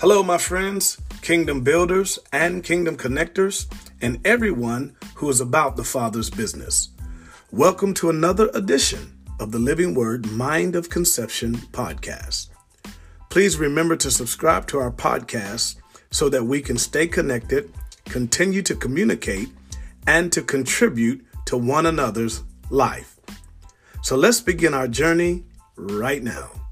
Hello, my friends, kingdom builders and kingdom connectors, and everyone who is about the Father's business. Welcome to another edition of the Living Word Mind of Conception podcast. Please remember to subscribe to our podcast so that we can stay connected, continue to communicate, and to contribute to one another's life. So let's begin our journey right now.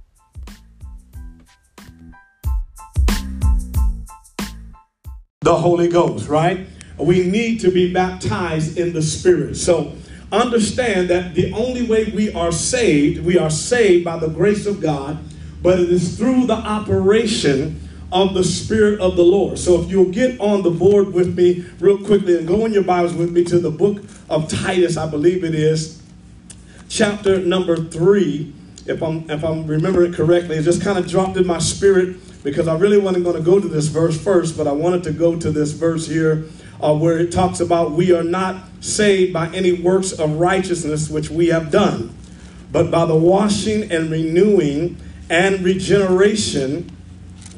The Holy Ghost, right? We need to be baptized in the Spirit. So understand that the only way we are saved, we are saved by the grace of God, but it is through the operation of the Spirit of the Lord. So if you'll get on the board with me real quickly and go in your Bibles with me to the book of Titus, I believe it is, chapter number three. If I'm if I'm remembering it correctly, it just kind of dropped in my spirit because I really wasn't going to go to this verse first, but I wanted to go to this verse here uh, where it talks about we are not saved by any works of righteousness which we have done, but by the washing and renewing and regeneration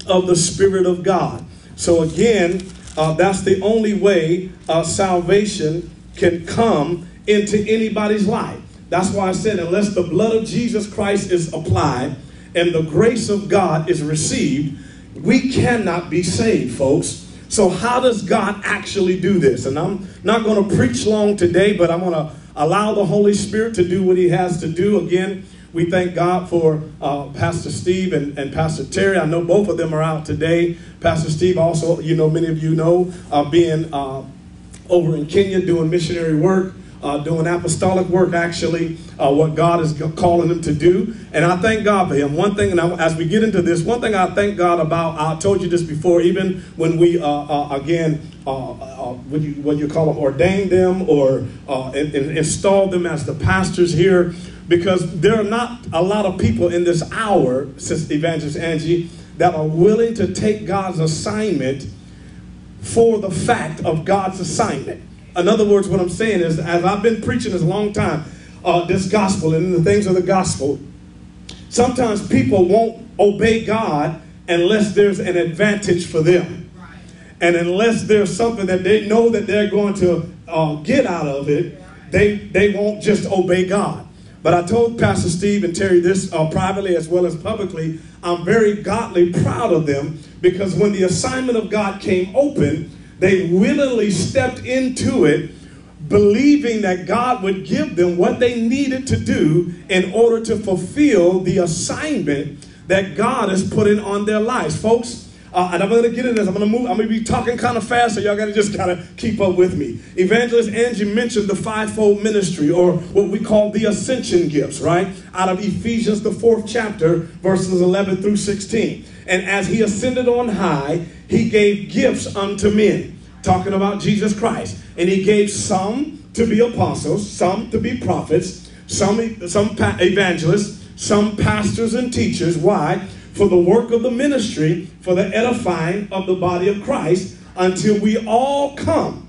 of the Spirit of God. So again, uh, that's the only way uh, salvation can come into anybody's life. That's why I said, unless the blood of Jesus Christ is applied and the grace of God is received, we cannot be saved, folks. So, how does God actually do this? And I'm not going to preach long today, but I'm going to allow the Holy Spirit to do what He has to do. Again, we thank God for uh, Pastor Steve and, and Pastor Terry. I know both of them are out today. Pastor Steve, also, you know, many of you know, uh, being uh, over in Kenya doing missionary work uh, doing apostolic work, actually, uh, what God is calling them to do. And I thank God for him. One thing, and I, as we get into this, one thing I thank God about, I told you this before, even when we, uh, uh again, uh, uh, what, you, what you call them, ordained them or and, and installed them as the pastors here, because there are not a lot of people in this hour, since Evangelist Angie, that are willing to take God's assignment for the fact of God's assignment. In other words, what I'm saying is, as I've been preaching this long time, uh, this gospel and the things of the gospel, sometimes people won't obey God unless there's an advantage for them. And unless there's something that they know that they're going to uh, get out of it, they, they won't just obey God. But I told Pastor Steve and Terry this uh, privately as well as publicly. I'm very godly proud of them because when the assignment of God came open, they willingly stepped into it, believing that God would give them what they needed to do in order to fulfill the assignment that God is putting on their lives. Folks, uh, and I'm going to get into this. I'm going to move. I'm going to be talking kind of fast, so y'all got to just kind of keep up with me. Evangelist Angie mentioned the fivefold ministry, or what we call the ascension gifts, right? Out of Ephesians, the fourth chapter, verses 11 through 16. And as he ascended on high, he gave gifts unto men, talking about Jesus Christ. And he gave some to be apostles, some to be prophets, some, some evangelists, some pastors and teachers. Why? for the work of the ministry, for the edifying of the body of Christ, until we all come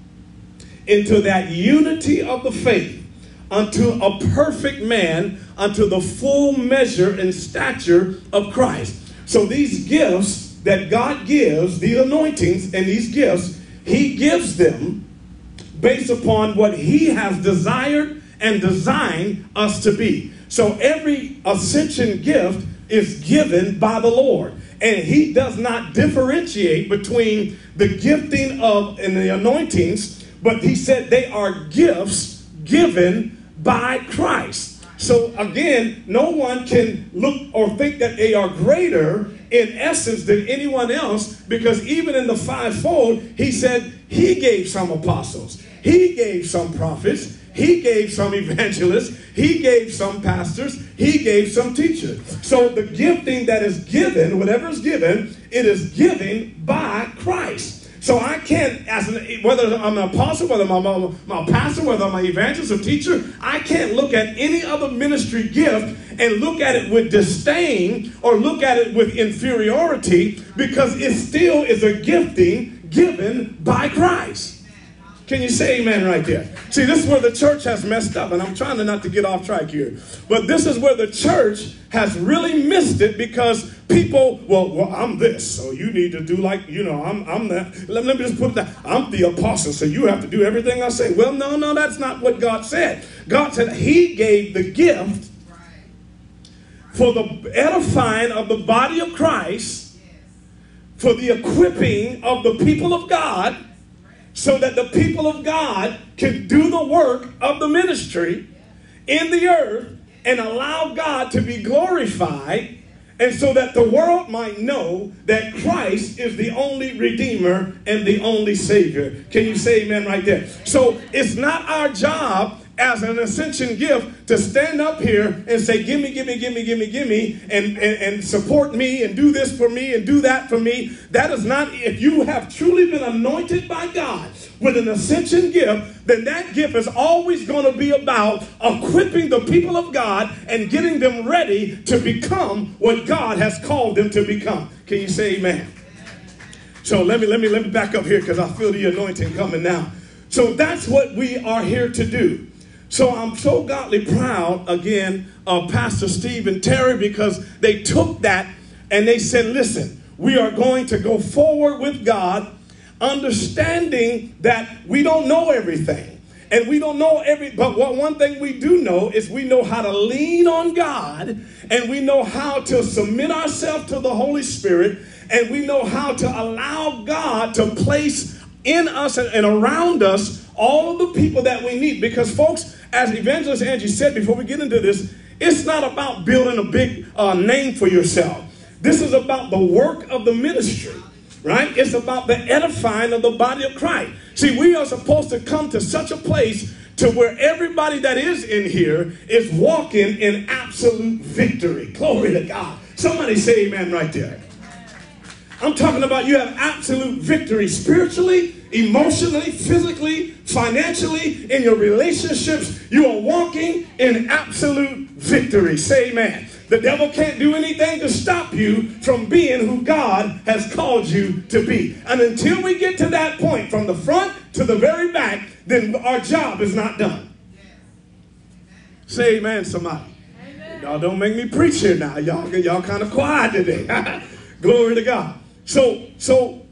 into that unity of the faith, unto a perfect man, unto the full measure and stature of Christ. So these gifts that God gives, these anointings and these gifts, He gives them based upon what He has desired and designed us to be. So every ascension gift is given by the Lord. And he does not differentiate between the gifting of and the anointings, but he said they are gifts given by Christ. So again, no one can look or think that they are greater in essence than anyone else because even in the fivefold, he said he gave some apostles, he gave some prophets, he gave some evangelists, he gave some pastors, he gave some teachers. So the gifting that is given, whatever is given, it is given by Christ. So I can't, as an, whether I'm an apostle, whether I'm a, pastor, whether I'm an evangelist or teacher, I can't look at any other ministry gift and look at it with disdain or look at it with inferiority because it still is a gifting given by Christ. Can you say amen right there? See, this is where the church has messed up, and I'm trying to not to get off track here. But this is where the church has really missed it because people, well, well, I'm this, so you need to do like, you know, I'm, I'm that. Let, let me just put that. I'm the apostle, so you have to do everything I say. Well, no, no, that's not what God said. God said He gave the gift for the edifying of the body of Christ, for the equipping of the people of God so that the people of God can do the work of the ministry in the earth and allow God to be glorified and so that the world might know that Christ is the only Redeemer and the only Savior. Can you say amen right there? So it's not our job as an ascension gift to stand up here and say, give me, give me, give me, give me, give me, and, and, and support me and do this for me and do that for me. That is not, if you have truly been anointed by God with an ascension gift, then that gift is always going to be about equipping the people of God and getting them ready to become what God has called them to become. Can you say amen? So let me let me let me back up here because I feel the anointing coming now. So that's what we are here to do. So I'm so godly proud again of Pastor Steve and Terry because they took that and they said, listen, we are going to go forward with God, understanding that we don't know everything. And we don't know every, but what one thing we do know is we know how to lean on God and we know how to submit ourselves to the Holy Spirit and we know how to allow God to place in us and, and around us all of the people that we need. Because, folks, as Evangelist Angie said before we get into this, it's not about building a big uh, name for yourself. This is about the work of the ministry, right? It's about the edifying of the body of Christ. See, we are supposed to come to such a place to where everybody that is in here is walking in absolute victory. Glory to God. Somebody say amen right there. I'm talking about you have absolute victory spiritually, emotionally, physically, financially, in your relationships. You are walking in absolute victory. Say amen. The devil can't do anything to stop you from being who God has called you to be. And until we get to that point, from the front to the very back, then our job is not done. Say amen, somebody. Y'all don't make me preach here now. Y'all, y'all kind of quiet today. Glory to God. So, so,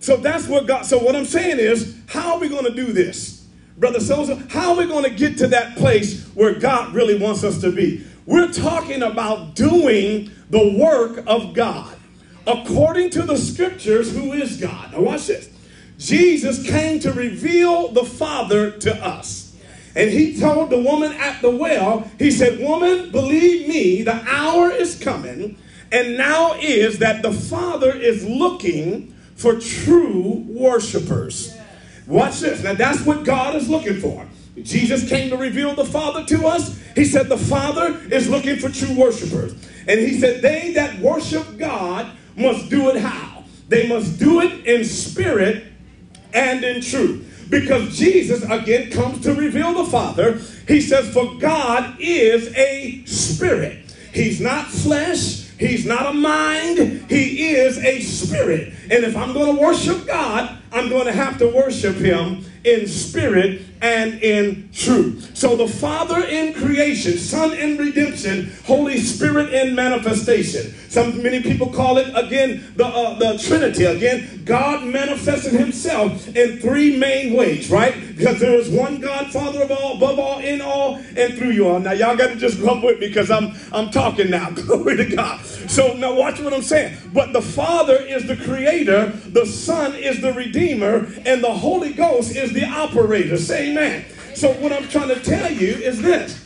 so that's what God, so what I'm saying is, how are we going to do this? Brother Sosa, how are we going to get to that place where God really wants us to be? We're talking about doing the work of God. According to the scriptures, who is God? Now watch this. Jesus came to reveal the Father to us. And he told the woman at the well, he said, Woman, believe me, the hour is coming and now is that the Father is looking for true worshipers. Watch this. Now, that's what God is looking for. Jesus came to reveal the Father to us. He said the Father is looking for true worshipers. And he said, They that worship God must do it how? They must do it in spirit and in truth. Because Jesus, again, comes to reveal the Father. He says, For God is a spirit. He's not flesh. He's not a mind, he is a spirit. And if I'm going to worship God, I'm going to have to worship him in spirit and in truth. So the Father in creation, Son in redemption, Holy Spirit in manifestation. Some many people call it again the uh, the Trinity. Again, God manifested Himself in three main ways, right? Because there is one God, Father of all, above all, in all, and through you all. Now y'all got to just come with me because I'm I'm talking now. Glory to God. So now watch what I'm saying. But the Father is the creator, the Son is the redeemer, and the Holy Ghost is the operator. Say amen. So what I'm trying to tell you is this.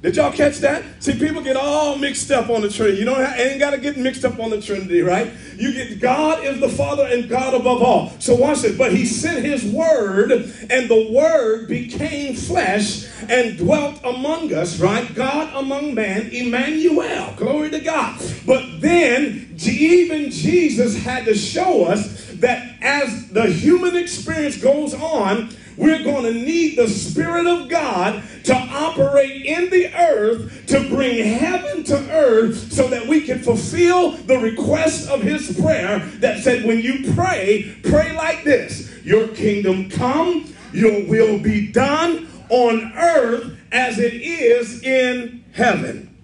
Did y'all catch that? See, people get all mixed up on the Trinity. You don't have, ain't got to get mixed up on the Trinity, right? You get God is the Father and God above all. So watch this. But He sent His Word, and the Word became flesh and dwelt among us, right? God among man, Emmanuel. Glory to God. But then even Jesus had to show us that as the human experience goes on, we're going to need the Spirit of God to operate in the earth to bring heaven to earth so that we can fulfill the request of His prayer that said, when you pray, pray like this Your kingdom come, your will be done on earth as it is in heaven.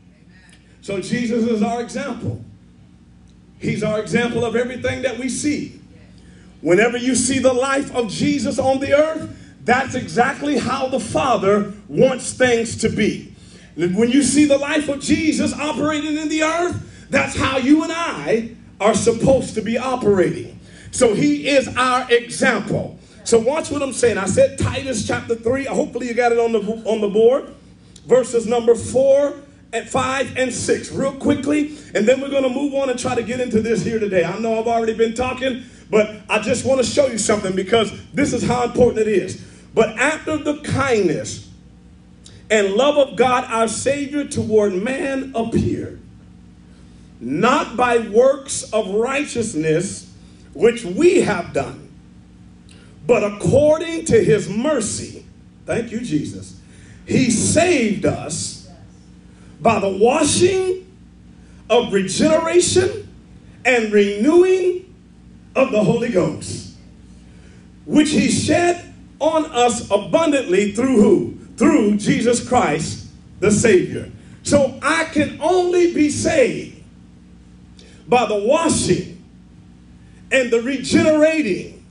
So Jesus is our example. He's our example of everything that we see. Whenever you see the life of Jesus on the earth, that's exactly how the Father wants things to be. When you see the life of Jesus operating in the earth, that's how you and I are supposed to be operating. So he is our example. So watch what I'm saying. I said Titus chapter 3. Hopefully you got it on the on the board. Verses number 4 and 5 and 6 real quickly and then we're going to move on and try to get into this here today. I know I've already been talking, but I just want to show you something because this is how important it is. But after the kindness and love of God our Savior toward man appeared, not by works of righteousness which we have done, but according to his mercy, thank you, Jesus, he saved us by the washing of regeneration and renewing of the Holy Ghost, which he shed on us abundantly through who? Through Jesus Christ, the Savior. So I can only be saved by the washing and the regenerating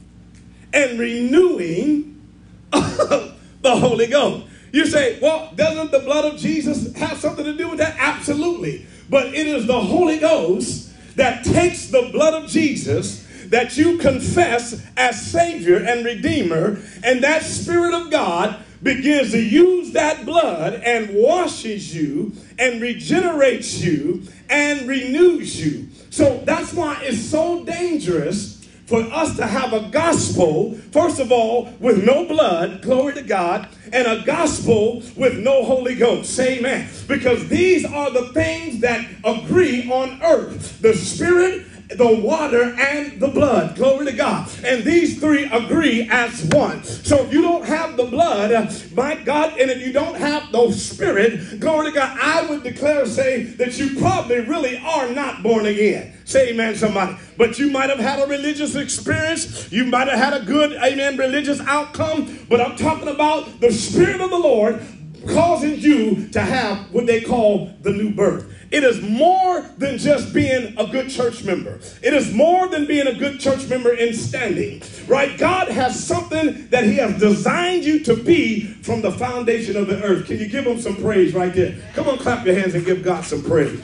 and renewing of the Holy Ghost. You say, well, doesn't the blood of Jesus have something to do with that? Absolutely. But it is the Holy Ghost that takes the blood of Jesus that you confess as Savior and Redeemer, and that Spirit of God begins to use that blood and washes you and regenerates you and renews you. So that's why it's so dangerous for us to have a gospel, first of all, with no blood, glory to God, and a gospel with no Holy Ghost. Say amen. Because these are the things that agree on earth the Spirit, the water and the blood. Glory to God. And these three agree as one. So if you don't have the blood, my God, and if you don't have the spirit, glory to God, I would declare, say that you probably really are not born again. Say amen, somebody. But you might have had a religious experience. You might have had a good, amen, religious outcome. But I'm talking about the Spirit of the Lord causing you to have what they call the new birth. It is more than just being a good church member. It is more than being a good church member in standing, right? God has something that He has designed you to be from the foundation of the earth. Can you give Him some praise right there? Come on, clap your hands and give God some praise.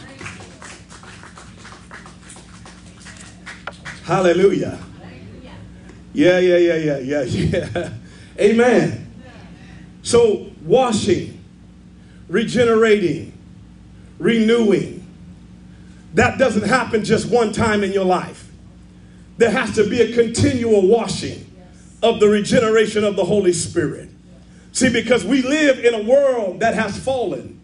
Hallelujah. Yeah, yeah, yeah, yeah, yeah, yeah. Amen. So, washing, regenerating, renewing. That doesn't happen just one time in your life. There has to be a continual washing of the regeneration of the Holy Spirit. See, because we live in a world that has fallen.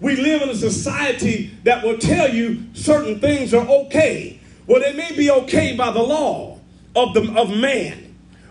We live in a society that will tell you certain things are okay. Well, they may be okay by the law of, the, of man,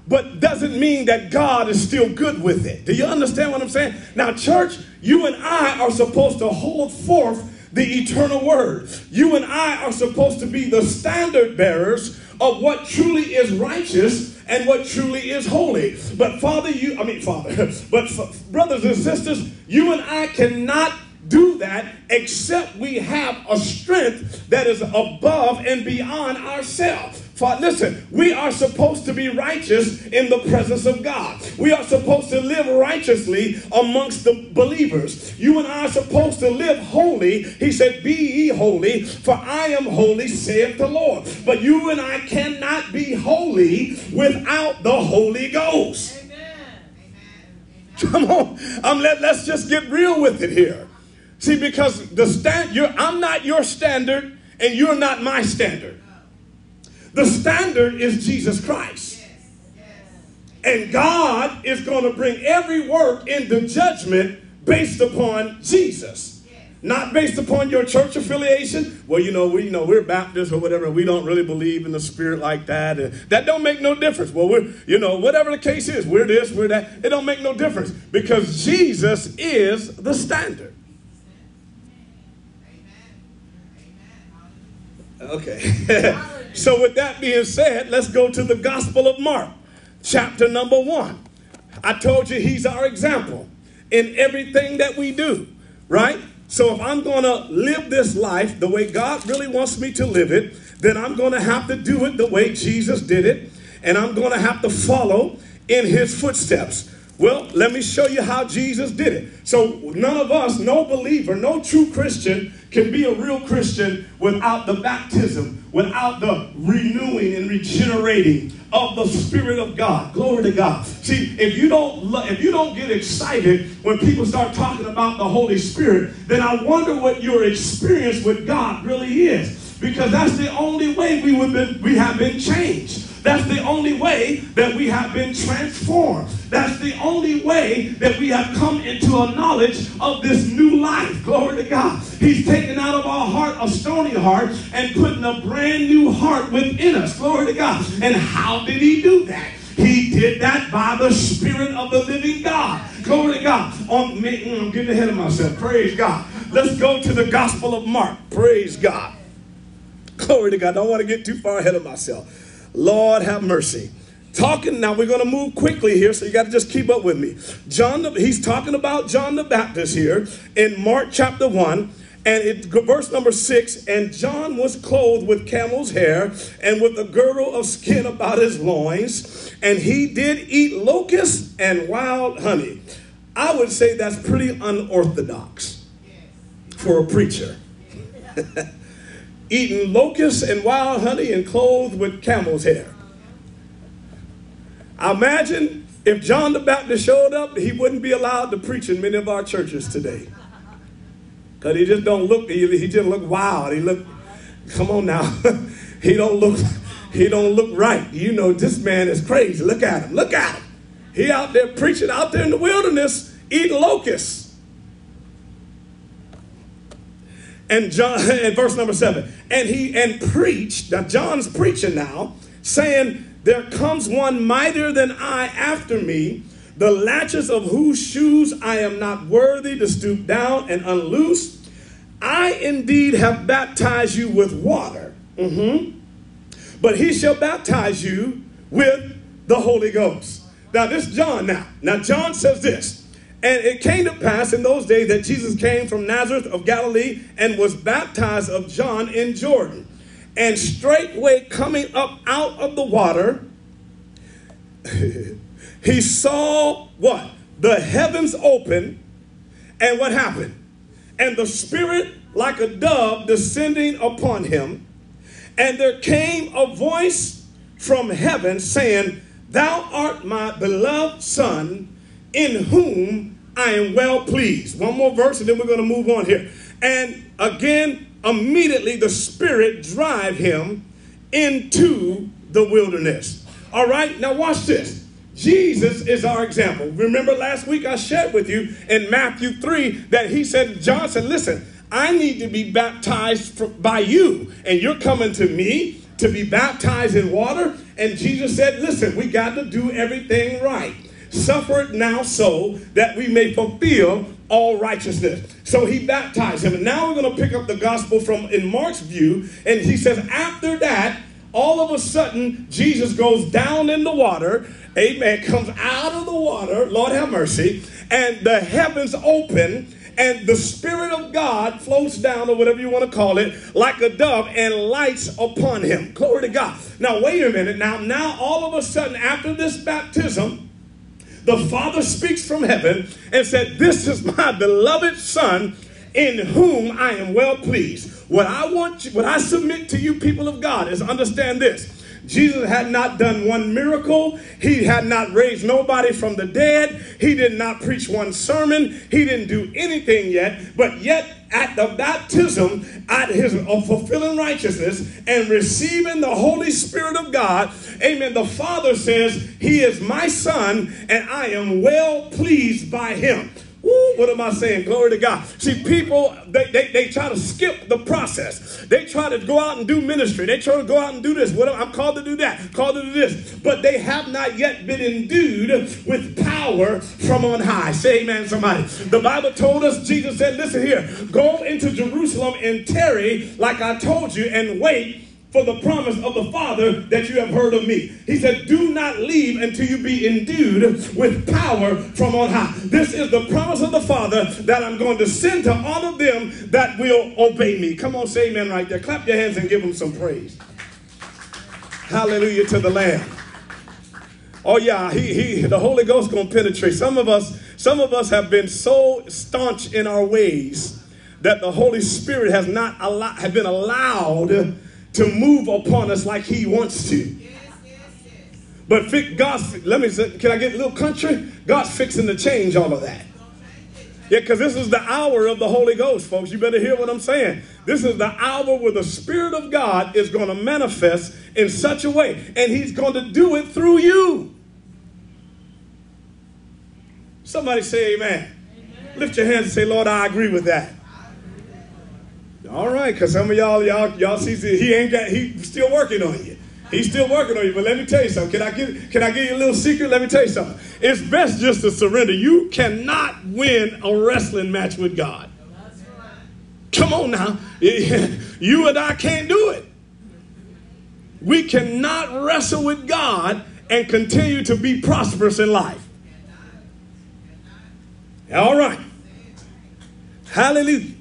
but doesn't mean that God is still good with it. Do you understand what I'm saying? Now, church, you and I are supposed to hold forth the eternal word. You and I are supposed to be the standard bearers of what truly is righteous and what truly is holy. But Father, you, I mean, Father, but brothers and sisters, you and I cannot do that except we have a strength that is above and beyond ourselves. Listen, we are supposed to be righteous in the presence of God. We are supposed to live righteously amongst the believers. You and I are supposed to live holy. He said, Be ye holy, for I am holy, saith the Lord. But you and I cannot be holy without the Holy Ghost. Come on. Um, let, let's just get real with it here. See, because the stand, I'm not your standard, and you're not my standard. The standard is Jesus Christ. And God is going to bring every work into judgment based upon Jesus. Not based upon your church affiliation. Well, you know, we you know we're Baptists or whatever. We don't really believe in the spirit like that. And that don't make no difference. Well, we're, you know, whatever the case is, we're this, we're that. It don't make no difference. Because Jesus is the standard. Okay. So, with that being said, let's go to the Gospel of Mark, chapter number one. I told you he's our example in everything that we do, right? So if I'm going to live this life the way God really wants me to live it, then I'm going to have to do it the way Jesus did it, and I'm going to have to follow in his footsteps. Well, let me show you how Jesus did it. So, none of us, no believer, no true Christian, can be a real Christian without the baptism, without the renewing and regenerating of the Spirit of God. Glory to God. See, if you don't if you don't get excited when people start talking about the Holy Spirit, then I wonder what your experience with God really is. Because that's the only way we, would been, we have been changed. That's the only way that we have been transformed. That's the only way that we have come into a knowledge of this new life. Glory to God. He's taken out of our heart a stony heart and putting a brand new heart within us. Glory to God. And how did he do that? He did that by the Spirit of the living God. Glory to God. Mm, I'm getting ahead of myself. Praise God. Let's go to the Gospel of Mark. Praise God. Glory to God. I Don't want to get too far ahead of myself. Lord have mercy. Talking now, we're going to move quickly here, so you got to just keep up with me. John, the, he's talking about John the Baptist here in Mark chapter 1, and it, verse number 6 And John was clothed with camel's hair and with a girdle of skin about his loins, and he did eat locusts and wild honey. I would say that's pretty unorthodox for a preacher. eating locusts and wild honey and clothed with camel's hair. I imagine if John the Baptist showed up, he wouldn't be allowed to preach in many of our churches today. Because he just don't look, he, he just look wild. He look, come on now. he don't look, he don't look right. You know, this man is crazy. Look at him, look at him. He out there preaching out there in the wilderness, eating locusts. And John and verse number seven. And he and preached, now John's preaching now, saying, There comes one mightier than I after me, the latches of whose shoes I am not worthy to stoop down and unloose. I indeed have baptized you with water. Mm-hmm. But he shall baptize you with the Holy Ghost. Now, this John now. Now, John says this. And it came to pass in those days that Jesus came from Nazareth of Galilee and was baptized of John in Jordan. And straightway coming up out of the water, he saw what? The heavens open. And what happened? And the Spirit, like a dove, descending upon him. And there came a voice from heaven saying, Thou art my beloved Son in whom I am well pleased. One more verse and then we're going to move on here. And again, immediately the Spirit drive him into the wilderness. All right, now watch this. Jesus is our example. Remember last week I shared with you in Matthew 3 that he said, John said, listen, I need to be baptized by you, and you're coming to me to be baptized in water. And Jesus said, listen, we got to do everything right suffer it now so that we may fulfill all righteousness. So he baptized him. And now we're going to pick up the gospel from in Mark's view. And he says, after that, all of a sudden, Jesus goes down in the water. Amen. Comes out of the water. Lord have mercy. And the heavens open and the Spirit of God floats down, or whatever you want to call it, like a dove and lights upon him. Glory to God. Now, wait a minute. Now, now, all of a sudden, after this baptism, the Father speaks from heaven and said, This is my beloved Son in whom I am well pleased. What I want you, what I submit to you, people of God, is understand this. Jesus had not done one miracle. He had not raised nobody from the dead. He did not preach one sermon. He didn't do anything yet. But yet, at the baptism, at his of fulfilling righteousness and receiving the Holy Spirit of God, amen. The Father says, He is my Son, and I am well pleased by him. Woo, what am I saying? Glory to God. See, people, they, they, they try to skip the process. They try to go out and do ministry. They try to go out and do this. What, I'm called to do that, called to do this. But they have not yet been endued with power from on high. Say amen, somebody. The Bible told us, Jesus said, listen here, go into Jerusalem and tarry, like I told you, and wait for the promise of the Father that you have heard of me. He said, Do not leave until you be endued with power from on high. This is the promise of the Father that I'm going to send to all of them that will obey me. Come on, say amen right there. Clap your hands and give them some praise. Hallelujah to the Lamb. Oh yeah, he, he the Holy Ghost gonna penetrate. Some of us, some of us have been so staunch in our ways that the Holy Spirit has not allowed, have been allowed to move upon us like he wants to. But God's, let me say, can I get a little country? God's fixing to change all of that. Yeah, because this is the hour of the Holy Ghost, folks. You better hear what I'm saying. This is the hour where the Spirit of God is going to manifest in such a way, and He's going to do it through you. Somebody say amen. amen. Lift your hands and say, Lord, I agree with that. All right, because some of y'all, y'all, y'all see he ain't got, he's still working on you. He's still working on you. But let me tell you something. Can I give, can I give you a little secret? Let me tell you something. It's best just to surrender. You cannot win a wrestling match with God. Come on now. You and I can't do it. We cannot wrestle with God and continue to be prosperous in life. All right. Hallelujah.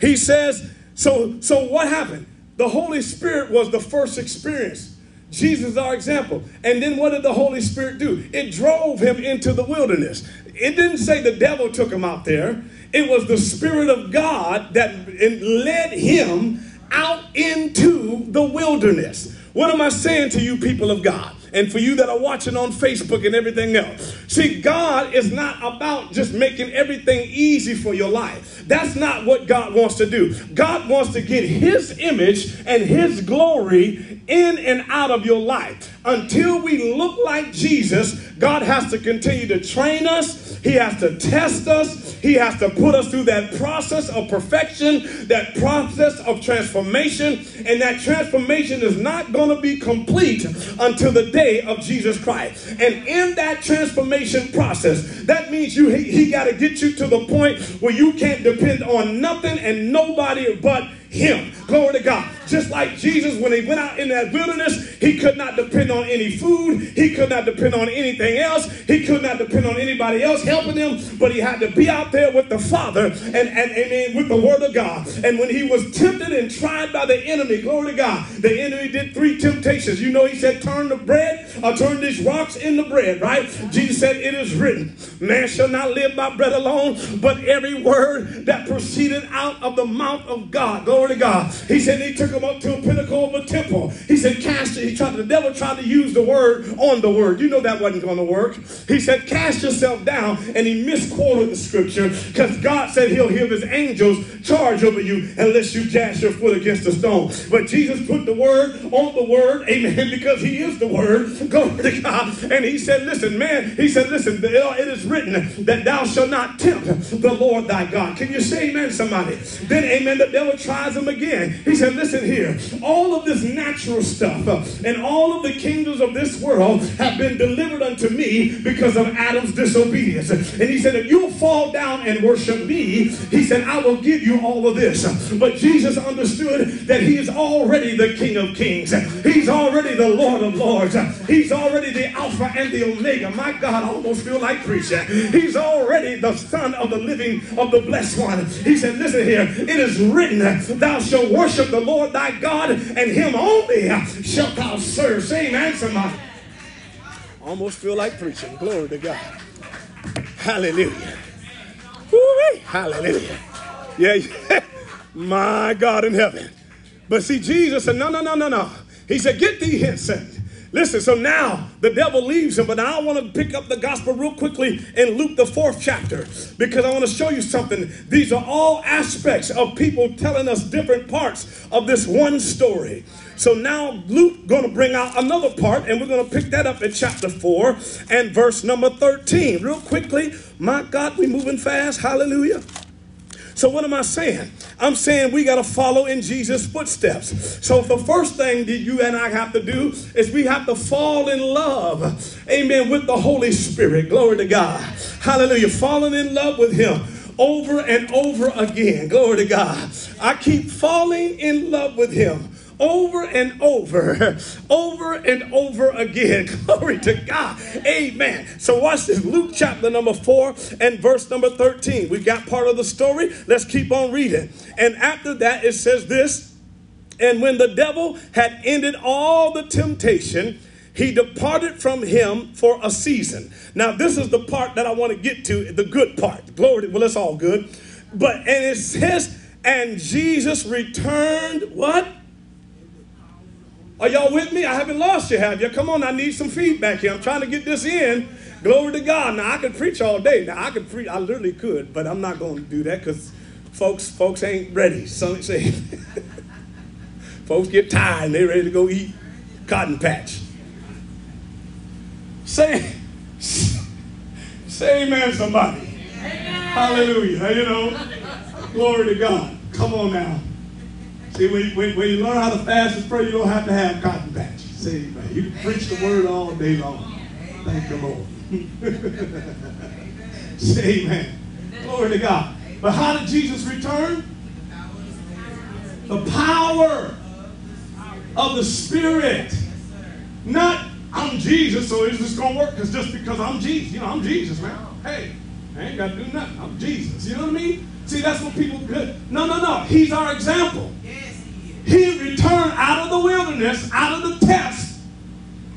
He says, so, so what happened? The Holy Spirit was the first experience. Jesus our example. And then what did the Holy Spirit do? It drove him into the wilderness. It didn't say the devil took him out there. It was the Spirit of God that led him out into the wilderness. What am I saying to you, people of God? and for you that are watching on Facebook and everything else. See, God is not about just making everything easy for your life. That's not what God wants to do. God wants to get His image and His glory in and out of your life. Until we look like Jesus, God has to continue to train us. He has to test us. He has to put us through that process of perfection, that process of transformation. And that transformation is not going to be complete until the day of Jesus Christ. And in that transformation process, that means you he, he got to get you to the point where you can't depend on nothing and nobody but him. Glory to God. Just like Jesus, when he went out in that wilderness, he could not depend on any food. He could not depend on anything else. He could not depend on anybody else helping him, but he had to be out there with the Father and, and, and with the Word of God. And when he was tempted and tried by the enemy, glory to God, the enemy did three temptations. You know, he said, turn the bread or turn these rocks into bread, right? Jesus said, it is written, man shall not live by bread alone, but every word that proceeded out of the mouth of God. Glory Glory to God. He said he took him up to a pinnacle of a temple. He said, cast it. He tried, the devil tried to use the word on the word. You know that wasn't going to work. He said, cast yourself down. And he misquoted the scripture because God said he'll give his angels charge over you unless you dash your foot against a stone. But Jesus put the word on the word, amen, because he is the word. Glory to God. And he said, listen, man, he said, listen, it is written that thou shalt not tempt the Lord thy God. Can you say amen, somebody? Then, amen, the devil tries him again. He said, Listen here, all of this natural stuff uh, and all of the kingdoms of this world have been delivered unto me because of Adam's disobedience. And he said, If you'll fall down and worship me, he said, I will give you all of this. But Jesus understood that he is already the King of Kings, he's already the Lord of Lords, he's already the Alpha and the Omega. My God, I almost feel like preaching. He's already the Son of the living, of the blessed one. He said, Listen here, it is written, Thou shalt worship the Lord thy God, and him only shalt thou serve. Say amen, somebody. Almost feel like preaching. Glory to God. Hallelujah. Woo-wee. Hallelujah. Yeah, yeah. My God in heaven. But see, Jesus said, no, no, no, no, no. He said, get thee hence, Listen, so now the devil leaves him, but now I want to pick up the gospel real quickly in Luke, the fourth chapter, because I want to show you something. These are all aspects of people telling us different parts of this one story. So now Luke going to bring out another part, and we're going to pick that up in chapter 4 and verse number 13. Real quickly, my God, we moving fast. Hallelujah. So what am I saying? I'm saying we got to follow in Jesus' footsteps. So the first thing that you and I have to do is we have to fall in love, amen, with the Holy Spirit. Glory to God. Hallelujah. Falling in love with him. over and over again. Glory to God. I keep falling in love with him over and over, over and over again. Glory to God. Amen. So watch this. Luke chapter number 4 and verse number 13. We got part of the story. Let's keep on reading. And after that, it says this And when the devil had ended all the temptation, he departed from him for a season. Now, this is the part that I want to get to, the good part. Glory well, it's all good. But, and it says, and Jesus returned, what? Are y'all with me? I haven't lost you, have you? Come on, I need some feedback here. I'm trying to get this in. Glory to God. Now I could preach all day. Now I could preach. I literally could, but I'm not going to do that because folks, folks ain't ready. Some say, folks get tired and they ready to go eat cotton patch. Say, say amen, somebody. Amen. Hallelujah. You know, glory to God. Come on now. See, when, when, when, you learn how to fast and pray, you don't have to have cotton patches. Say amen. You can preach the word all day long. Thank the Lord. Say amen. Glory to God. But how did Jesus return? The power of the Spirit. Not, I'm Jesus, so it's just going to work because just because I'm Jesus. You know, I'm Jesus, man. Hey, I ain't got to do nothing. I'm Jesus. You know what I mean? See, that's what people good. No, no, no. He's our example. He returned out of the wilderness, out of the test,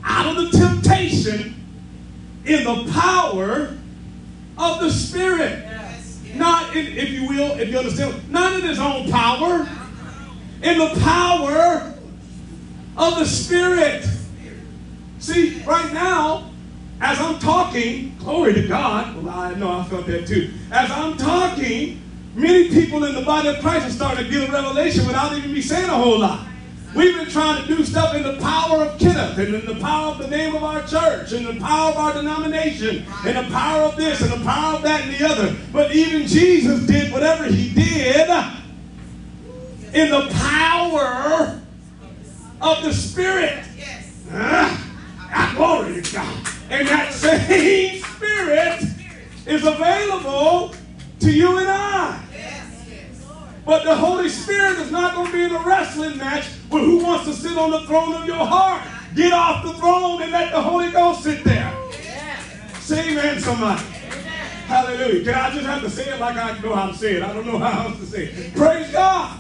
out of the temptation, in the power of the Spirit. Yes, yes. Not, in, if you will, if you understand, not in his own power, in the power of the Spirit. See, right now, as I'm talking, glory to God, well, I know I felt that too. As I'm talking, Many people in the body of Christ are starting to get a revelation without even me saying a whole lot. We've been trying to do stuff in the power of Kenneth and in the power of the name of our church and the power of our denomination and the power of this and the power of that and the other. But even Jesus did whatever he did in the power of the Spirit. Ah, glory to God. And that same Spirit is available to you and I. But the Holy Spirit is not going to be in a wrestling match with who wants to sit on the throne of your heart. Get off the throne and let the Holy Ghost sit there. Say amen, somebody. Hallelujah. Can I just have to say it like I know how to say it? I don't know how else to say it. Praise God.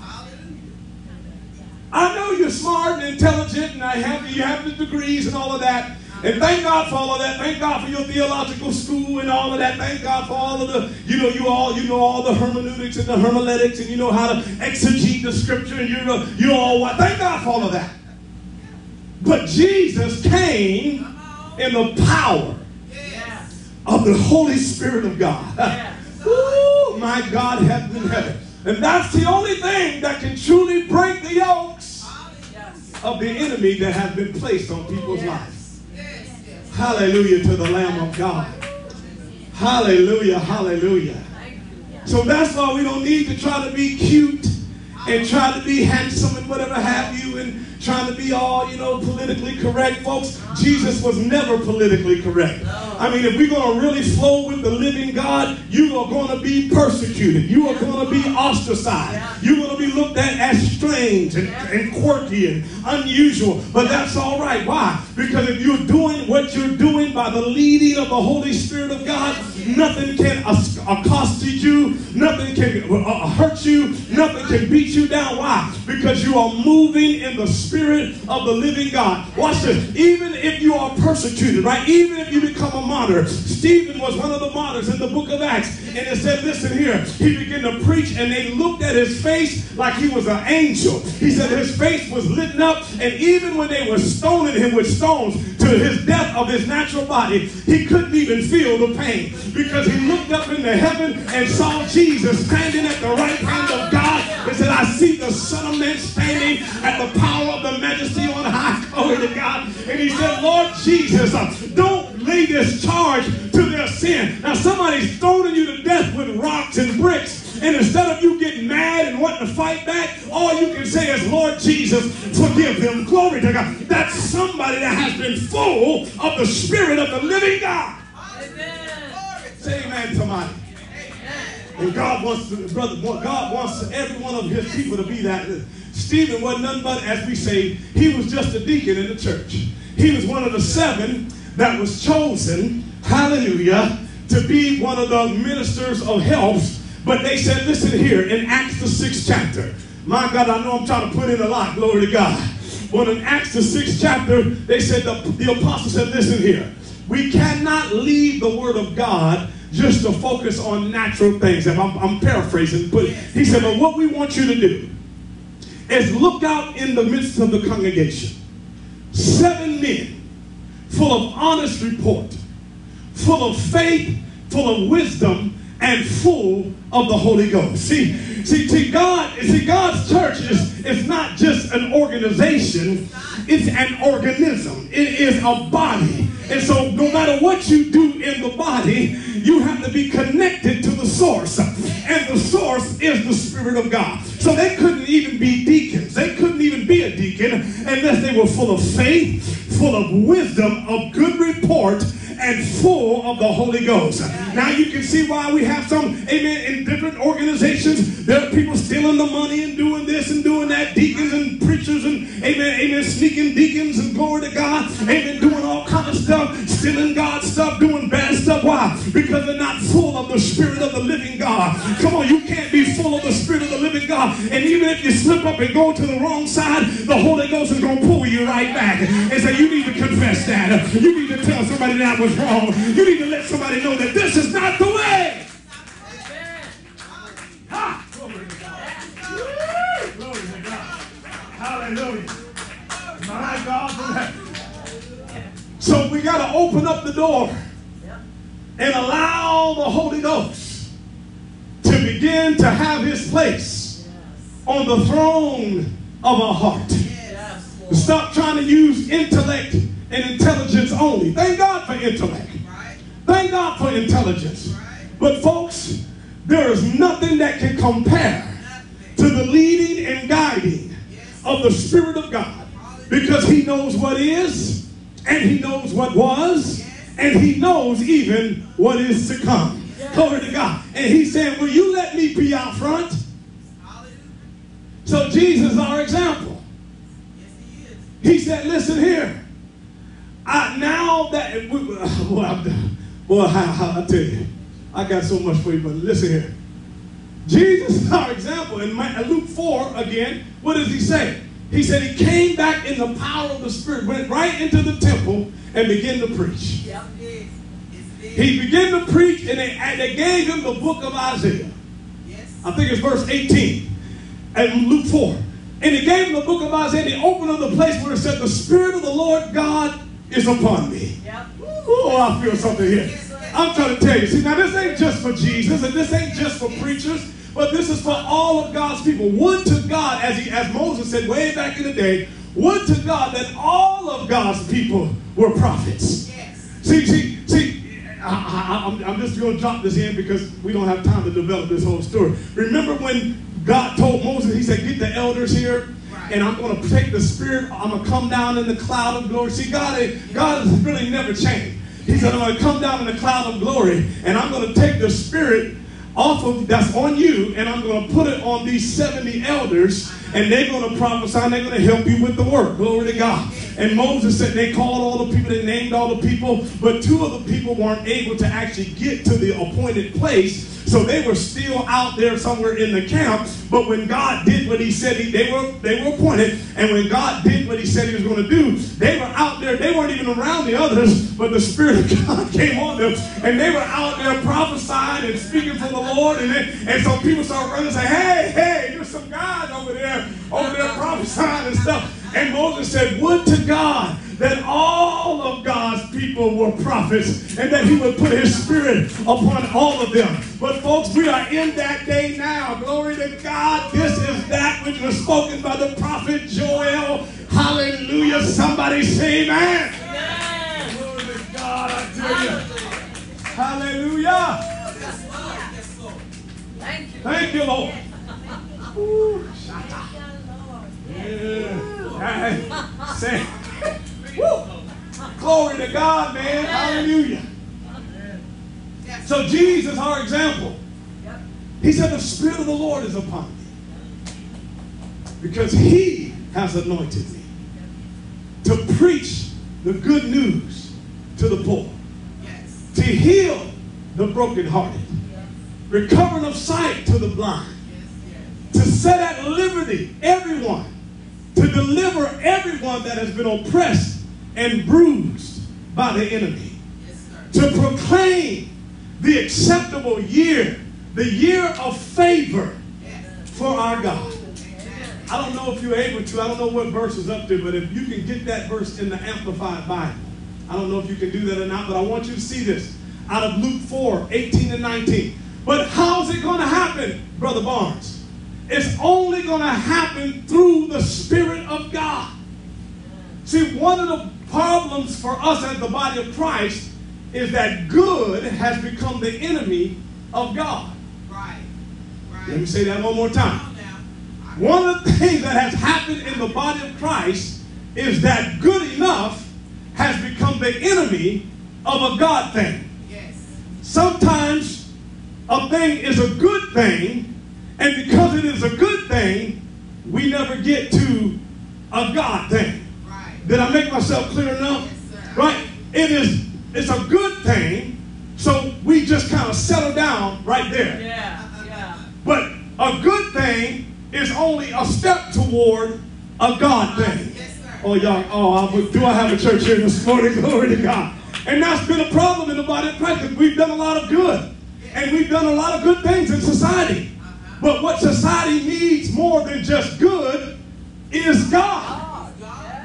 I know you're smart and intelligent and I have you have the degrees and all of that. And thank God for all of that. Thank God for your theological school and all of that. Thank God for all of the, you know, you all, you know all the hermeneutics and the hermeneutics and you know how to exegete the scripture and you know, you know all what. Thank God for all of that. But Jesus came in the power of the Holy Spirit of God. Ooh, my God, heaven and heaven. And that's the only thing that can truly break the yokes of the enemy that has been placed on people's lives. Hallelujah to the Lamb of God. Hallelujah, hallelujah. So that's why we don't need to try to be cute and try to be handsome and whatever have you and trying to be all, you know, politically correct. Folks, Jesus was never politically correct. I mean, if we're going to really flow with the living God, you are going to be persecuted. You are going to be ostracized. You're going to be looked at as strange and, and quirky and unusual. But that's all right. Why? Because if you're doing what you're doing by the leading of the Holy Spirit of God, nothing can accost you, nothing can uh, hurt you, nothing can beat you down. Why? Because you are moving in the Spirit of the living God. Watch this. Even if you are persecuted, right? Even if you become a martyr. Stephen was one of the martyrs in the book of Acts. And it said, listen here, he began to preach and they looked at his face like he was an angel. He said his face was lit up and even when they were stoning him with stones to his death of his natural body, he couldn't even feel the pain because he looked up into heaven and saw Jesus standing at the right hand of God and said, I see the Son of Man standing at the power of the majesty on high. Glory to God. And he said, Lord Jesus, uh, don't lay this charge to their sin. Now somebody's stoning you to And instead of you getting mad and wanting to fight back, all you can say is, Lord Jesus, forgive them. Glory to God. That's somebody that has been full of the Spirit of the living God. Amen. Say amen, somebody. And God wants to, brother, God wants every one of his people to be that. Stephen wasn't nothing but, as we say, he was just a deacon in the church. He was one of the seven that was chosen, hallelujah, to be one of the ministers of health. But they said, listen here, in Acts the sixth chapter. My God, I know I'm trying to put in a lot, glory to God. But in Acts the sixth chapter, they said, the, the apostle said, listen here. We cannot leave the word of God just to focus on natural things. I'm, I'm paraphrasing, but he said, but what we want you to do is look out in the midst of the congregation. Seven men full of honest report, full of faith, full of wisdom, and full of the Holy Ghost. See, see, see, God, see, God's church is, is not just an organization, it's an organism. It is a body. And so no matter what you do in the body, you have to be connected to the source. And the source is the Spirit of God. So they couldn't even be deacons. They couldn't even be a deacon unless they were full of faith, full of wisdom, of good report, and full of the Holy Ghost. Now you can see why we have some, amen, in different organizations, there are people stealing the money and doing this and doing that, deacons and preachers and, amen, amen, sneaking deacons and glory to God, amen, doing all kind of stuff, stealing God's stuff, doing bad stuff. Why? Because they're not full of the Spirit of the living God. Come on, you can't be full of the Spirit of the living God. And even if you slip up and go to the wrong side, the Holy Ghost is going to pull you right back and say, you need to confess that. You need to tell somebody that was wrong. You need to let somebody know that this is not the way. Ha! Glory to God. Glory to God. Hallelujah. My God from heaven. So we got to open up the door and allow the Holy Ghost to begin to have his place on the throne of our heart. Stop trying to use intellect and intelligence only. Thank God for intellect. Thank God for intelligence. But folks, there is nothing that can compare to the leading and guiding of the Spirit of God because he knows what is and he knows what was and he knows even what is to come. Glory to God. And he said, will you let me be out front? So Jesus is our example. He said, listen here. I, now that, well, boy, how, how, I tell you, I got so much for you, but listen here. Jesus is our example. In Luke 4, again, what does he say? He said he came back in the power of the Spirit, went right into the temple and began to preach. Yep. He began to preach, and they, and they gave him the book of Isaiah. Yes. I think it's verse 18 and Luke 4. And he gave him the book of Isaiah. And he opened up the place where it said, The Spirit of the Lord God is upon me. Yep. Oh, I feel something here. I'm trying to tell you. See, now this ain't just for Jesus, and this ain't just for preachers, but this is for all of God's people. Would to God, as he, as Moses said way back in the day, would to God that all of God's people were prophets. Yes. See, see, see. I, am just going to drop this in because we don't have time to develop this whole story. Remember when God told Moses, He said, "Get the elders here." And I'm going to take the spirit. I'm going to come down in the cloud of glory. See, God, God has really never changed. He said, I'm going to come down in the cloud of glory, and I'm going to take the spirit off of that's on you, and I'm going to put it on these 70 elders, and they're going to prophesy, and they're going to help you with the work. Glory to God. And Moses said they called all the people, they named all the people, but two of the people weren't able to actually get to the appointed place. So they were still out there somewhere in the camp. But when God did what he said, he, they were they were appointed. And when God did what he said he was going to do, they were out there. They weren't even around the others, but the Spirit of God came on them. And they were out there prophesying and speaking from the Lord. And, then, and so people started running and say, hey, hey, there's some guys over there, over there prophesying and stuff. And Moses said, Would to God that all of God's people were prophets and that he would put his spirit upon all of them. But folks, we are in that day now. Glory to God. This is that which was spoken by the prophet Joel. Hallelujah. Somebody say amen. amen. Glory to God, I tell you. Hallelujah. Thank you. Thank you, Lord. Yeah. Say. Glory to God, man. Hallelujah. So Jesus, our example. He said, The Spirit of the Lord is upon me because He has anointed me to preach the good news to the poor, yes. to heal the brokenhearted, yes. recovering of sight to the blind, yes, to set at liberty everyone, to deliver everyone that has been oppressed and bruised by the enemy, to proclaim the acceptable year, the year of favor for our God. I don't know if you're able to, I don't know what verse is up there, but if you can get that verse in the Amplified Bible, I don't know if you can do that or not, but I want you to see this out of Luke 4 18 and 19. But how's it going to happen, Brother Barnes? It's only going to happen through the Spirit of God. See, one of the problems for us as the body of Christ is that good has become the enemy of God. Right. right. Let me say that one more time. One of the things that has happened in the body of Christ is that good enough has become the enemy of a God thing. Yes. Sometimes a thing is a good thing, and because it is a good thing, we never get to a God thing. Right. Did I make myself clear enough? Yes, right? It is it's a good thing, so we just kind of settle down right there. Yeah, yeah. But a good thing is only a step toward a God thing. Yes, oh, y'all, oh, do I have a church here this morning? Glory to God. And that's been a problem in the body of Christ we've done a lot of good. And we've done a lot of good things in society. But what society needs more than just good is God.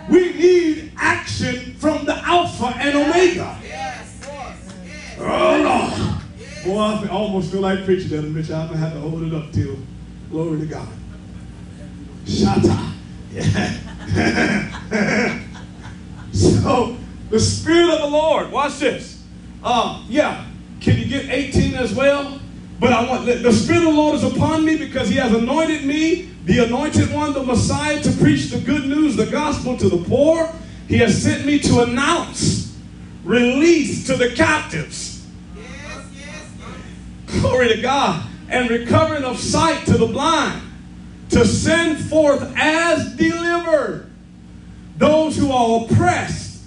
We need action from the Alpha and Omega. Oh, Lord. Boy, I almost feel like preaching that, Mitch. I'm going to have to hold it up till glory to God. Shata. Yeah. so the Spirit of the Lord, watch this. Uh, yeah, can you get 18 as well? But I want the Spirit of the Lord is upon me because He has anointed me, the anointed one, the Messiah, to preach the good news, the gospel to the poor. He has sent me to announce release to the captives. Yes, yes, yes. Glory to God. And recovering of sight to the blind to send forth as delivered those who are oppressed,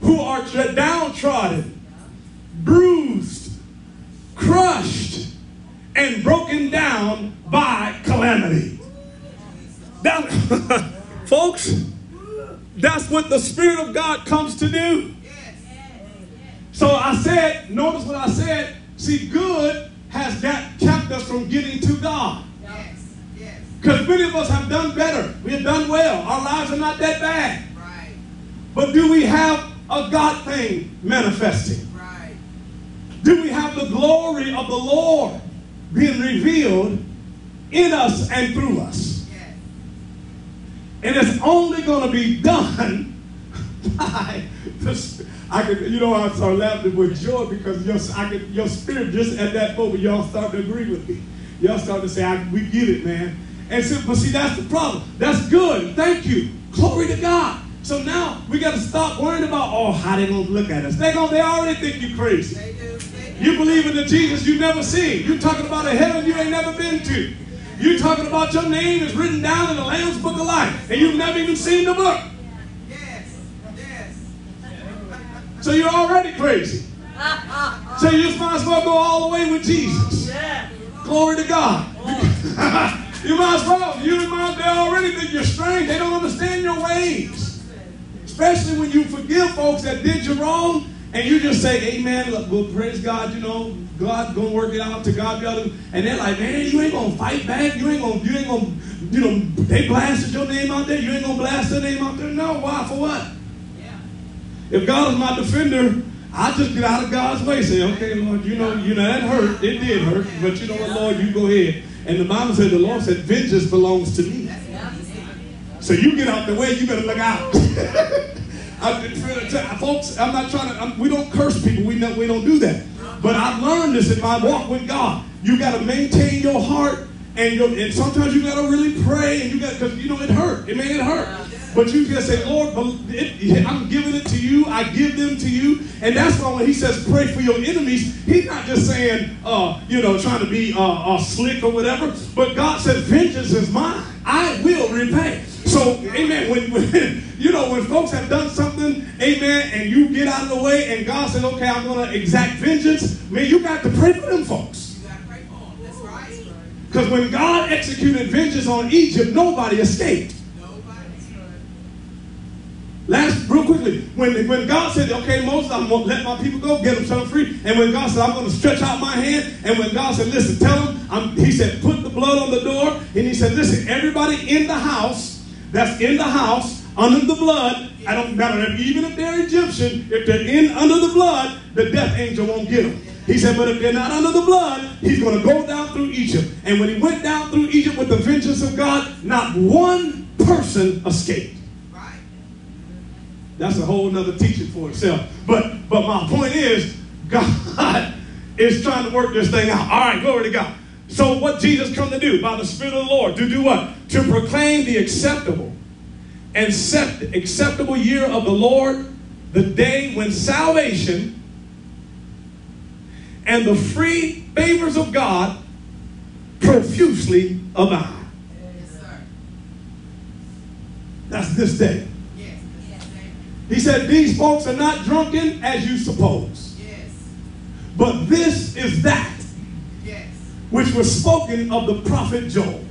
who are downtrodden, bruised, crushed, and broken down by calamity. That, folks, that's what the Spirit of God comes to do. So I said, notice what I said. See, good has got kept us from getting to God. Because many of us have done better. We have done well. Our lives are not that bad. But do we have a God thing manifesting? Do we have the glory of the Lord being revealed in us and through us? And it's only going to be done by the I could, you know, I started laughing with joy because your, I could, your spirit just at that moment, y'all start to agree with me. Y'all start to say, we get it, man. And so, but see, that's the problem. That's good. Thank you. Glory to God. So now we got to stop worrying about, oh, how they gonna look at us. They gonna, they already think you crazy. They do. They do. You believe in the Jesus you never seen. You talking about a heaven you ain't never been to. You talking about your name is written down in the Lamb's Book of Life, and you've never even seen the book. Yes. Yes. So you're already crazy. So you just might as well go all the way with Jesus. Glory to God. You might as well. You might, they already think you're strange. They don't understand your ways. Especially when you forgive folks that did you wrong and you just say, Amen, look, well, praise God, you know, God gonna work it out to God be other. And they're like, man, you ain't gonna fight back. You ain't gonna, you ain't gonna, you know, they blasted your name out there. You ain't gonna blast their name out there. No, why? For what? Yeah. If God is my defender, I just get out of God's way. Say, okay, Lord, you know, you know that hurt. It did hurt, but you know what, Lord, you go ahead. And the Bible said, the Lord said, vengeance belongs to me. So you get out the way, you better look out. I, folks, I'm not trying to, I'm, we don't curse people. We, know, we don't do that. But I've learned this in my walk with God. You got to maintain your heart and, your, and sometimes you got to really pray and you got because you know it hurt. It may it hurt. But you can say, Lord, I'm giving it to you. I give them to you. And that's why when he says pray for your enemies, he's not just saying, uh, you know, trying to be uh, uh, slick or whatever. But God said, vengeance is mine. I will repay. So, amen. When, when, you know, when folks have done something, amen, and you get out of the way and God says, okay, I'm going to exact vengeance, man, you got to pray for them folks. You got to pray for them. That's right. Because when God executed vengeance on Egypt, nobody escaped. Nobody Last, real quickly, when, when God said, okay, Moses, I'm going to let my people go, get them set free. And when God said, I'm going to stretch out my hand. And when God said, listen, tell them, I'm, he said, put the blood on the door. And he said, listen, everybody in the house, that's in the house, under the blood, I don't matter if, even if they're Egyptian, if they're in under the blood, the death angel won't get them. He said, but if they're not under the blood, he's going to go down through Egypt. And when he went down through Egypt with the vengeance of God, not one person escaped. That's a whole nother teaching for itself. But but my point is, God is trying to work this thing out. All right, glory to God. So what Jesus come to do by the Spirit of the Lord? To do what? To proclaim the acceptable and set acceptable year of the Lord, the day when salvation and the free favors of God profusely abound. Yes, That's this day. He said, These folks are not drunken as you suppose. Yes. But this is that. Which was spoken of the prophet Joel.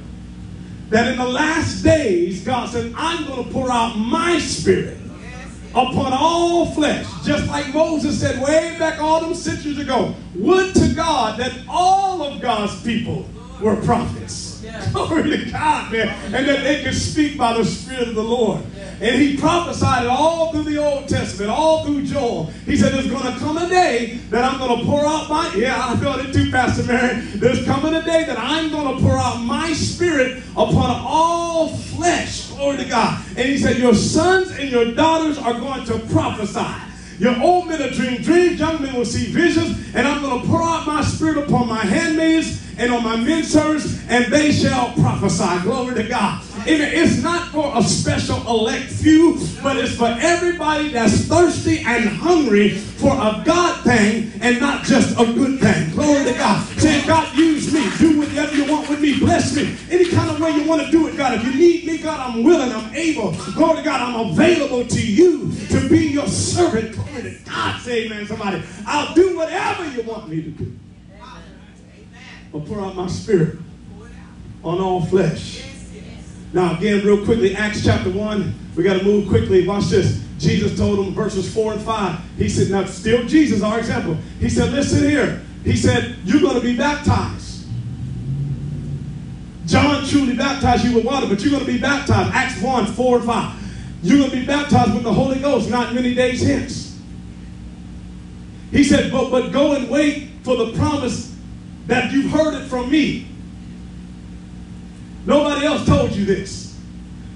That in the last days, God said, I'm going to pour out my spirit upon all flesh. Just like Moses said way back all them centuries ago. Would to God that all of God's people were prophets. Glory to God, man. And that they could speak by the Spirit of the Lord. And he prophesied it all through the Old Testament, all through Joel. He said, There's going to come a day that I'm going to pour out my. Yeah, I felt it too, Pastor Mary. There's coming a day that I'm going to pour out my spirit upon all flesh. Glory to God. And he said, Your sons and your daughters are going to prophesy. Your old men will dream dreams, young men will see visions, and I'm going to pour out my spirit upon my handmaids and on my men servants, and they shall prophesy. Glory to God. It's not for a special elect few, but it's for everybody that's thirsty and hungry for a God thing and not just a good thing. Glory to God. Saying, God, use me. Do whatever you want with me. Bless me. Any kind of way you want to do it, God. If you need me, God, I'm willing. I'm able. Glory to God. I'm available to you to be your servant. Glory to God. Say amen, somebody. I'll do whatever you want me to do. Pour out my spirit on all flesh. Now, again, real quickly, Acts chapter 1. We got to move quickly. Watch this. Jesus told them, verses 4 and 5. He said, now, still Jesus, our example. He said, listen here. He said, you're going to be baptized. John truly baptized you with water, but you're going to be baptized. Acts 1, 4 and 5. You're going to be baptized with the Holy Ghost not many days hence. He said, but, but go and wait for the promise that you've heard it from me. Nobody else told you this.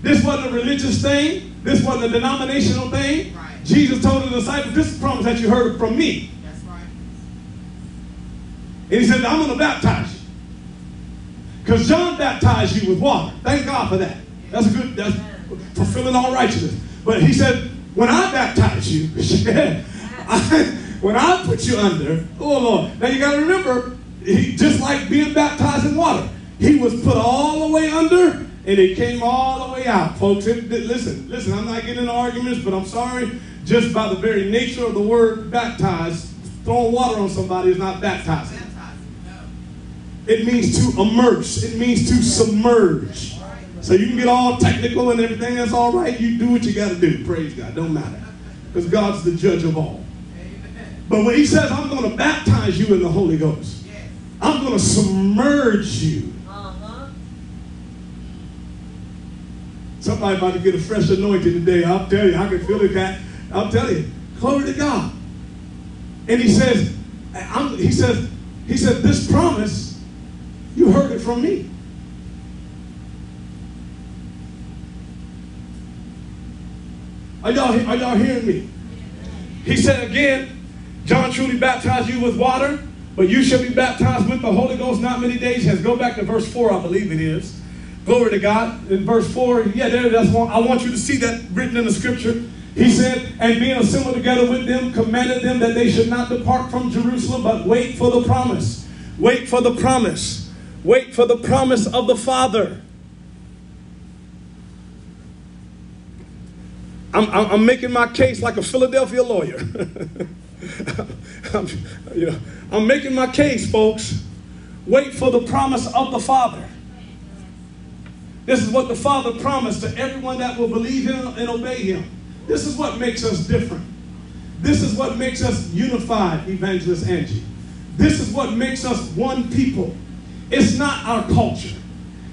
This wasn't a religious thing. This wasn't a denominational thing. Right. Jesus told the disciples, this is promise that you heard from me. That's right. And he said, I'm going to baptize you. Because John baptized you with water. Thank God for that. That's a good, that's fulfilling all righteousness. But he said, when I baptize you, I, when I put you under, oh Lord. Now you got to remember, he, just like being baptized in water, he was put all the way under and it came all the way out. Folks, it, listen, listen, I'm not getting into arguments, but I'm sorry. Just by the very nature of the word baptized, throwing water on somebody is not baptizing. It means to immerse. It means to submerge. So you can get all technical and everything. That's all right. You do what you got to do. Praise God. Don't matter. Because God's the judge of all. But when he says, I'm going to baptize you in the Holy Ghost, I'm going to submerge you. Uh-huh. Somebody about to get a fresh anointing today. I'll tell you. I can feel it. I'll tell you. Glory to God. And he says, I'm, he says, he said, this promise, you heard it from me. Are y'all, are y'all hearing me? He said again, John truly baptized you with water, but you shall be baptized with the Holy Ghost not many days hence. Go back to verse 4, I believe it is. Glory to God. In verse 4, yeah, there, that's one. I want you to see that written in the scripture. He said, and being assembled together with them, commanded them that they should not depart from Jerusalem, but wait for the promise. Wait for the promise. Wait for the promise of the Father. I'm, I'm, I'm making my case like a Philadelphia lawyer. I'm, you know, I'm making my case, folks. Wait for the promise of the Father. This is what the Father promised to everyone that will believe Him and obey Him. This is what makes us different. This is what makes us unified, Evangelist Angie. This is what makes us one people. It's not our culture,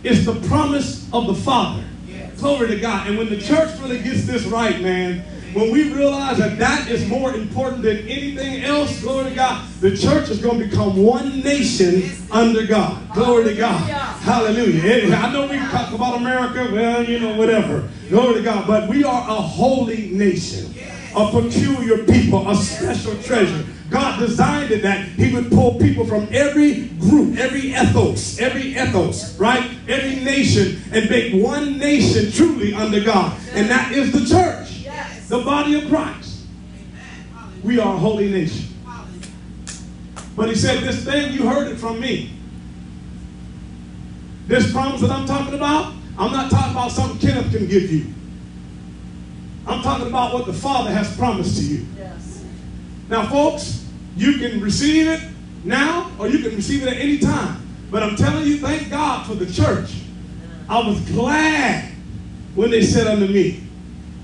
it's the promise of the Father. Yes. Glory to God. And when the church really gets this right, man, when we realize that that is more important than anything else, glory to God, the church is going to become one nation under God. Glory to God. Hallelujah. I know we talk about America, well, you know, whatever. Glory to God. But we are a holy nation, a peculiar people, a special treasure. God designed it that He would pull people from every group, every ethos, every ethos, right? Every nation, and make one nation truly under God. And that is the church the body of Christ. We are a holy nation. But he said, This thing, you heard it from me. This promise that I'm talking about, I'm not talking about something Kenneth can give you. I'm talking about what the Father has promised to you. Yes. Now, folks, you can receive it now or you can receive it at any time. But I'm telling you, thank God for the church. I was glad when they said unto me,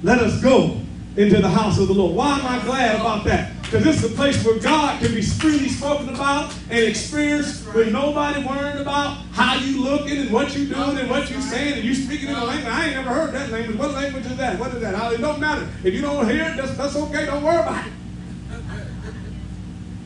Let us go into the house of the Lord. Why am I glad about that? Because this is a place where God can be freely spoken about and experienced with nobody worrying about how you looking and what you doing and what you saying and you speaking in a language. I ain't never heard that language. What language is that? What is that? It don't matter. If you don't hear it, that's, that's okay. Don't worry about it.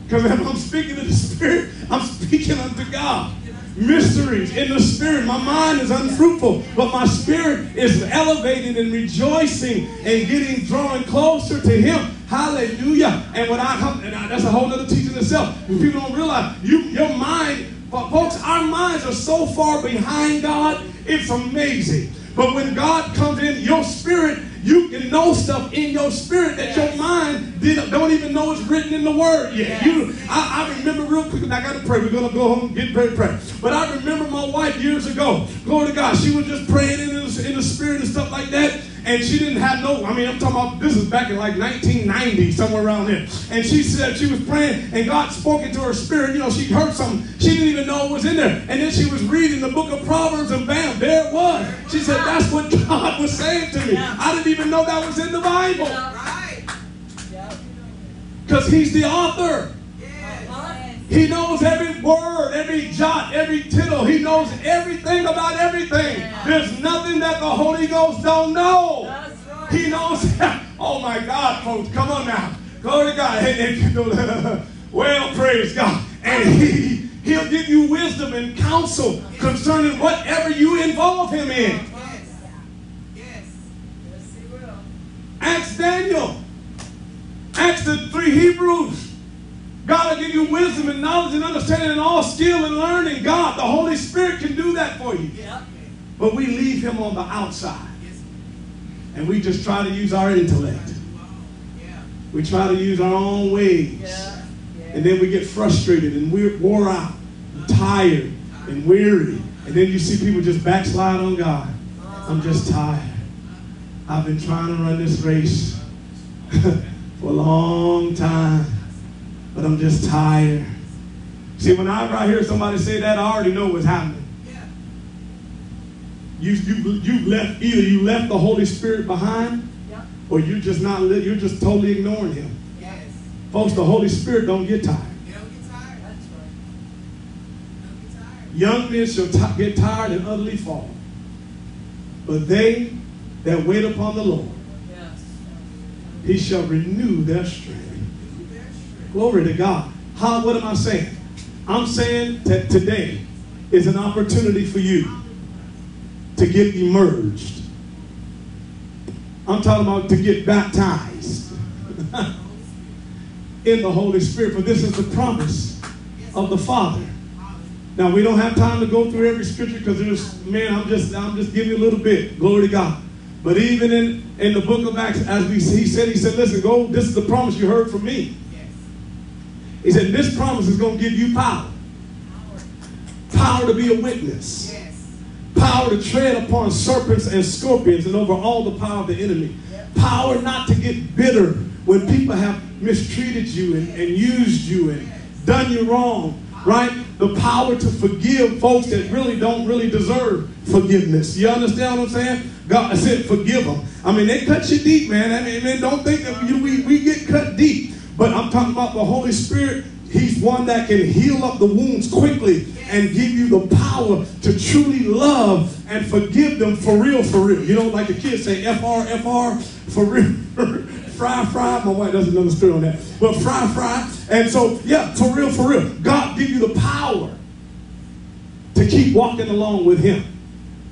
Because if I'm speaking to the Spirit, I'm speaking unto God mysteries in the spirit. My mind is unfruitful, but my spirit is elevated and rejoicing and getting drawn closer to Him. Hallelujah. And when I come, and I, that's a whole other teaching itself. People don't realize you, your mind, folks, our minds are so far behind God, it's amazing. But when God comes in, your spirit you can know stuff in your spirit that your mind don't even know is written in the word yet. You, I, I, remember real quick, and I got to pray. We're going to go home and get ready to pray. But I remember my wife years ago. Glory to God. She was just praying in the, and she didn't have no, I mean, I'm talking about this is back in like 1990, somewhere around there. And she said she was praying, and God spoke into her spirit. You know, she heard something. She didn't even know it was in there. And then she was reading the book of Proverbs, and bam, there it was. She said, That's what God was saying to me. I didn't even know that was in the Bible. Because He's the author. He knows every word, every jot, every tittle. He knows everything about everything. There's nothing that the Holy Ghost don't know. He knows. Oh my God, folks, come on now. Glory to God. well, praise God. And he, he'll give you wisdom and counsel concerning whatever you involve him in. Yes. Yes. Yes, he will. Ask Daniel. Ask the three Hebrews. God will give you wisdom and knowledge and understanding and all skill and learning. God, the Holy Spirit can do that for you. But we leave him on the outside. And we just try to use our intellect. We try to use our own ways. Yeah. And then we get frustrated and we're wore out, and tired and weary. And then you see people just backslide on God. I'm just tired. I've been trying to run this race for a long time but I'm just tired. See, whenever I hear somebody say that, I already know what's happening. You, you, you left, either you left the Holy Spirit behind, or you're just not, you're just totally ignoring him. Yes. Folks, the Holy Spirit don't get tired. Don't get tired. That's right. Don't get tired. Young men shall get tired and utterly fall. But they that wait upon the Lord, yes. he shall renew their strength. Glory to God. How, what am I saying? I'm saying that today is an opportunity for you to get emerged. I'm talking about to get baptized in the Holy Spirit, for this is the promise of the Father. Now we don't have time to go through every scripture because there's man, I'm just I'm just giving you a little bit. Glory to God. But even in, in the book of Acts, as we he said, he said, listen, go, this is the promise you heard from me. He said, this promise is going to give you power. Power to be a witness. Power to tread upon serpents and scorpions and over all the power of the enemy. Power not to get bitter when people have mistreated you and, and used you and done you wrong right? The power to forgive folks that really don't really deserve forgiveness. You understand what I'm saying? God said, forgive them. I mean, they cut you deep, man. I mean, man don't think that we, we get cut deep. But I'm talking about the Holy Spirit. He's one that can heal up the wounds quickly and give you the power to truly love and forgive them for real, for real. You know, like the kids say, FR, FR, for real. fry, fry. My wife doesn't understand on that. But fry, fry. And so, yeah, for real, for real. God give you the power to keep walking along with him.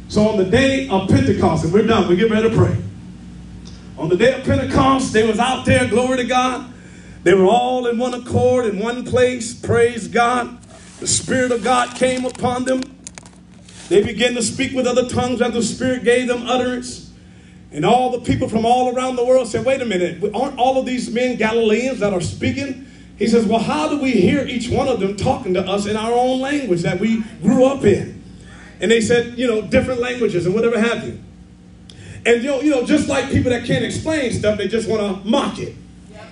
So on the day of Pentecost, and we're done, we get ready to pray. On the day of Pentecost, they was out there, glory to God. They were all in one accord, in one place, praise God. The Spirit of God came upon them. They began to speak with other tongues as the Spirit gave them utterance. And all the people from all around the world said, wait a minute, aren't all of these men Galileans that are speaking? He says, well, how do we hear each one of them talking to us in our own language that we grew up in? And they said, you know, different languages and whatever have you. And you know, you know, just like people that can't explain stuff, they just want to mock it.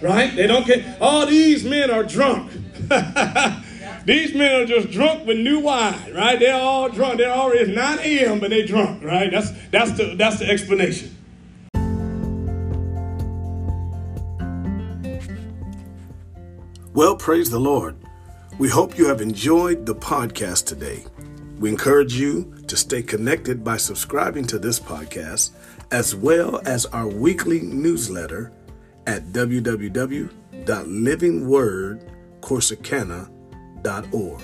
Right? They don't care. All these men are drunk. these men are just drunk with new wine, right? They're all drunk. They're already 9 a.m., but they're drunk, right? That's that's the that's the explanation. Well, praise the Lord. We hope you have enjoyed the podcast today. We encourage you to stay connected by subscribing to this podcast as well as our weekly newsletter at www.livingwordcorsicana.org.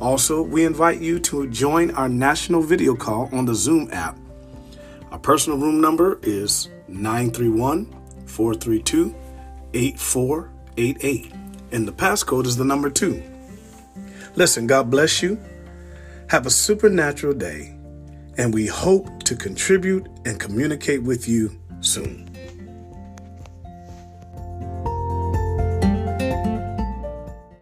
Also, we invite you to join our national video call on the Zoom app. Our personal room number is 931 432 8488 and the passcode is the number two. Listen, God bless you. Have a supernatural day, and we hope to contribute and communicate with you soon.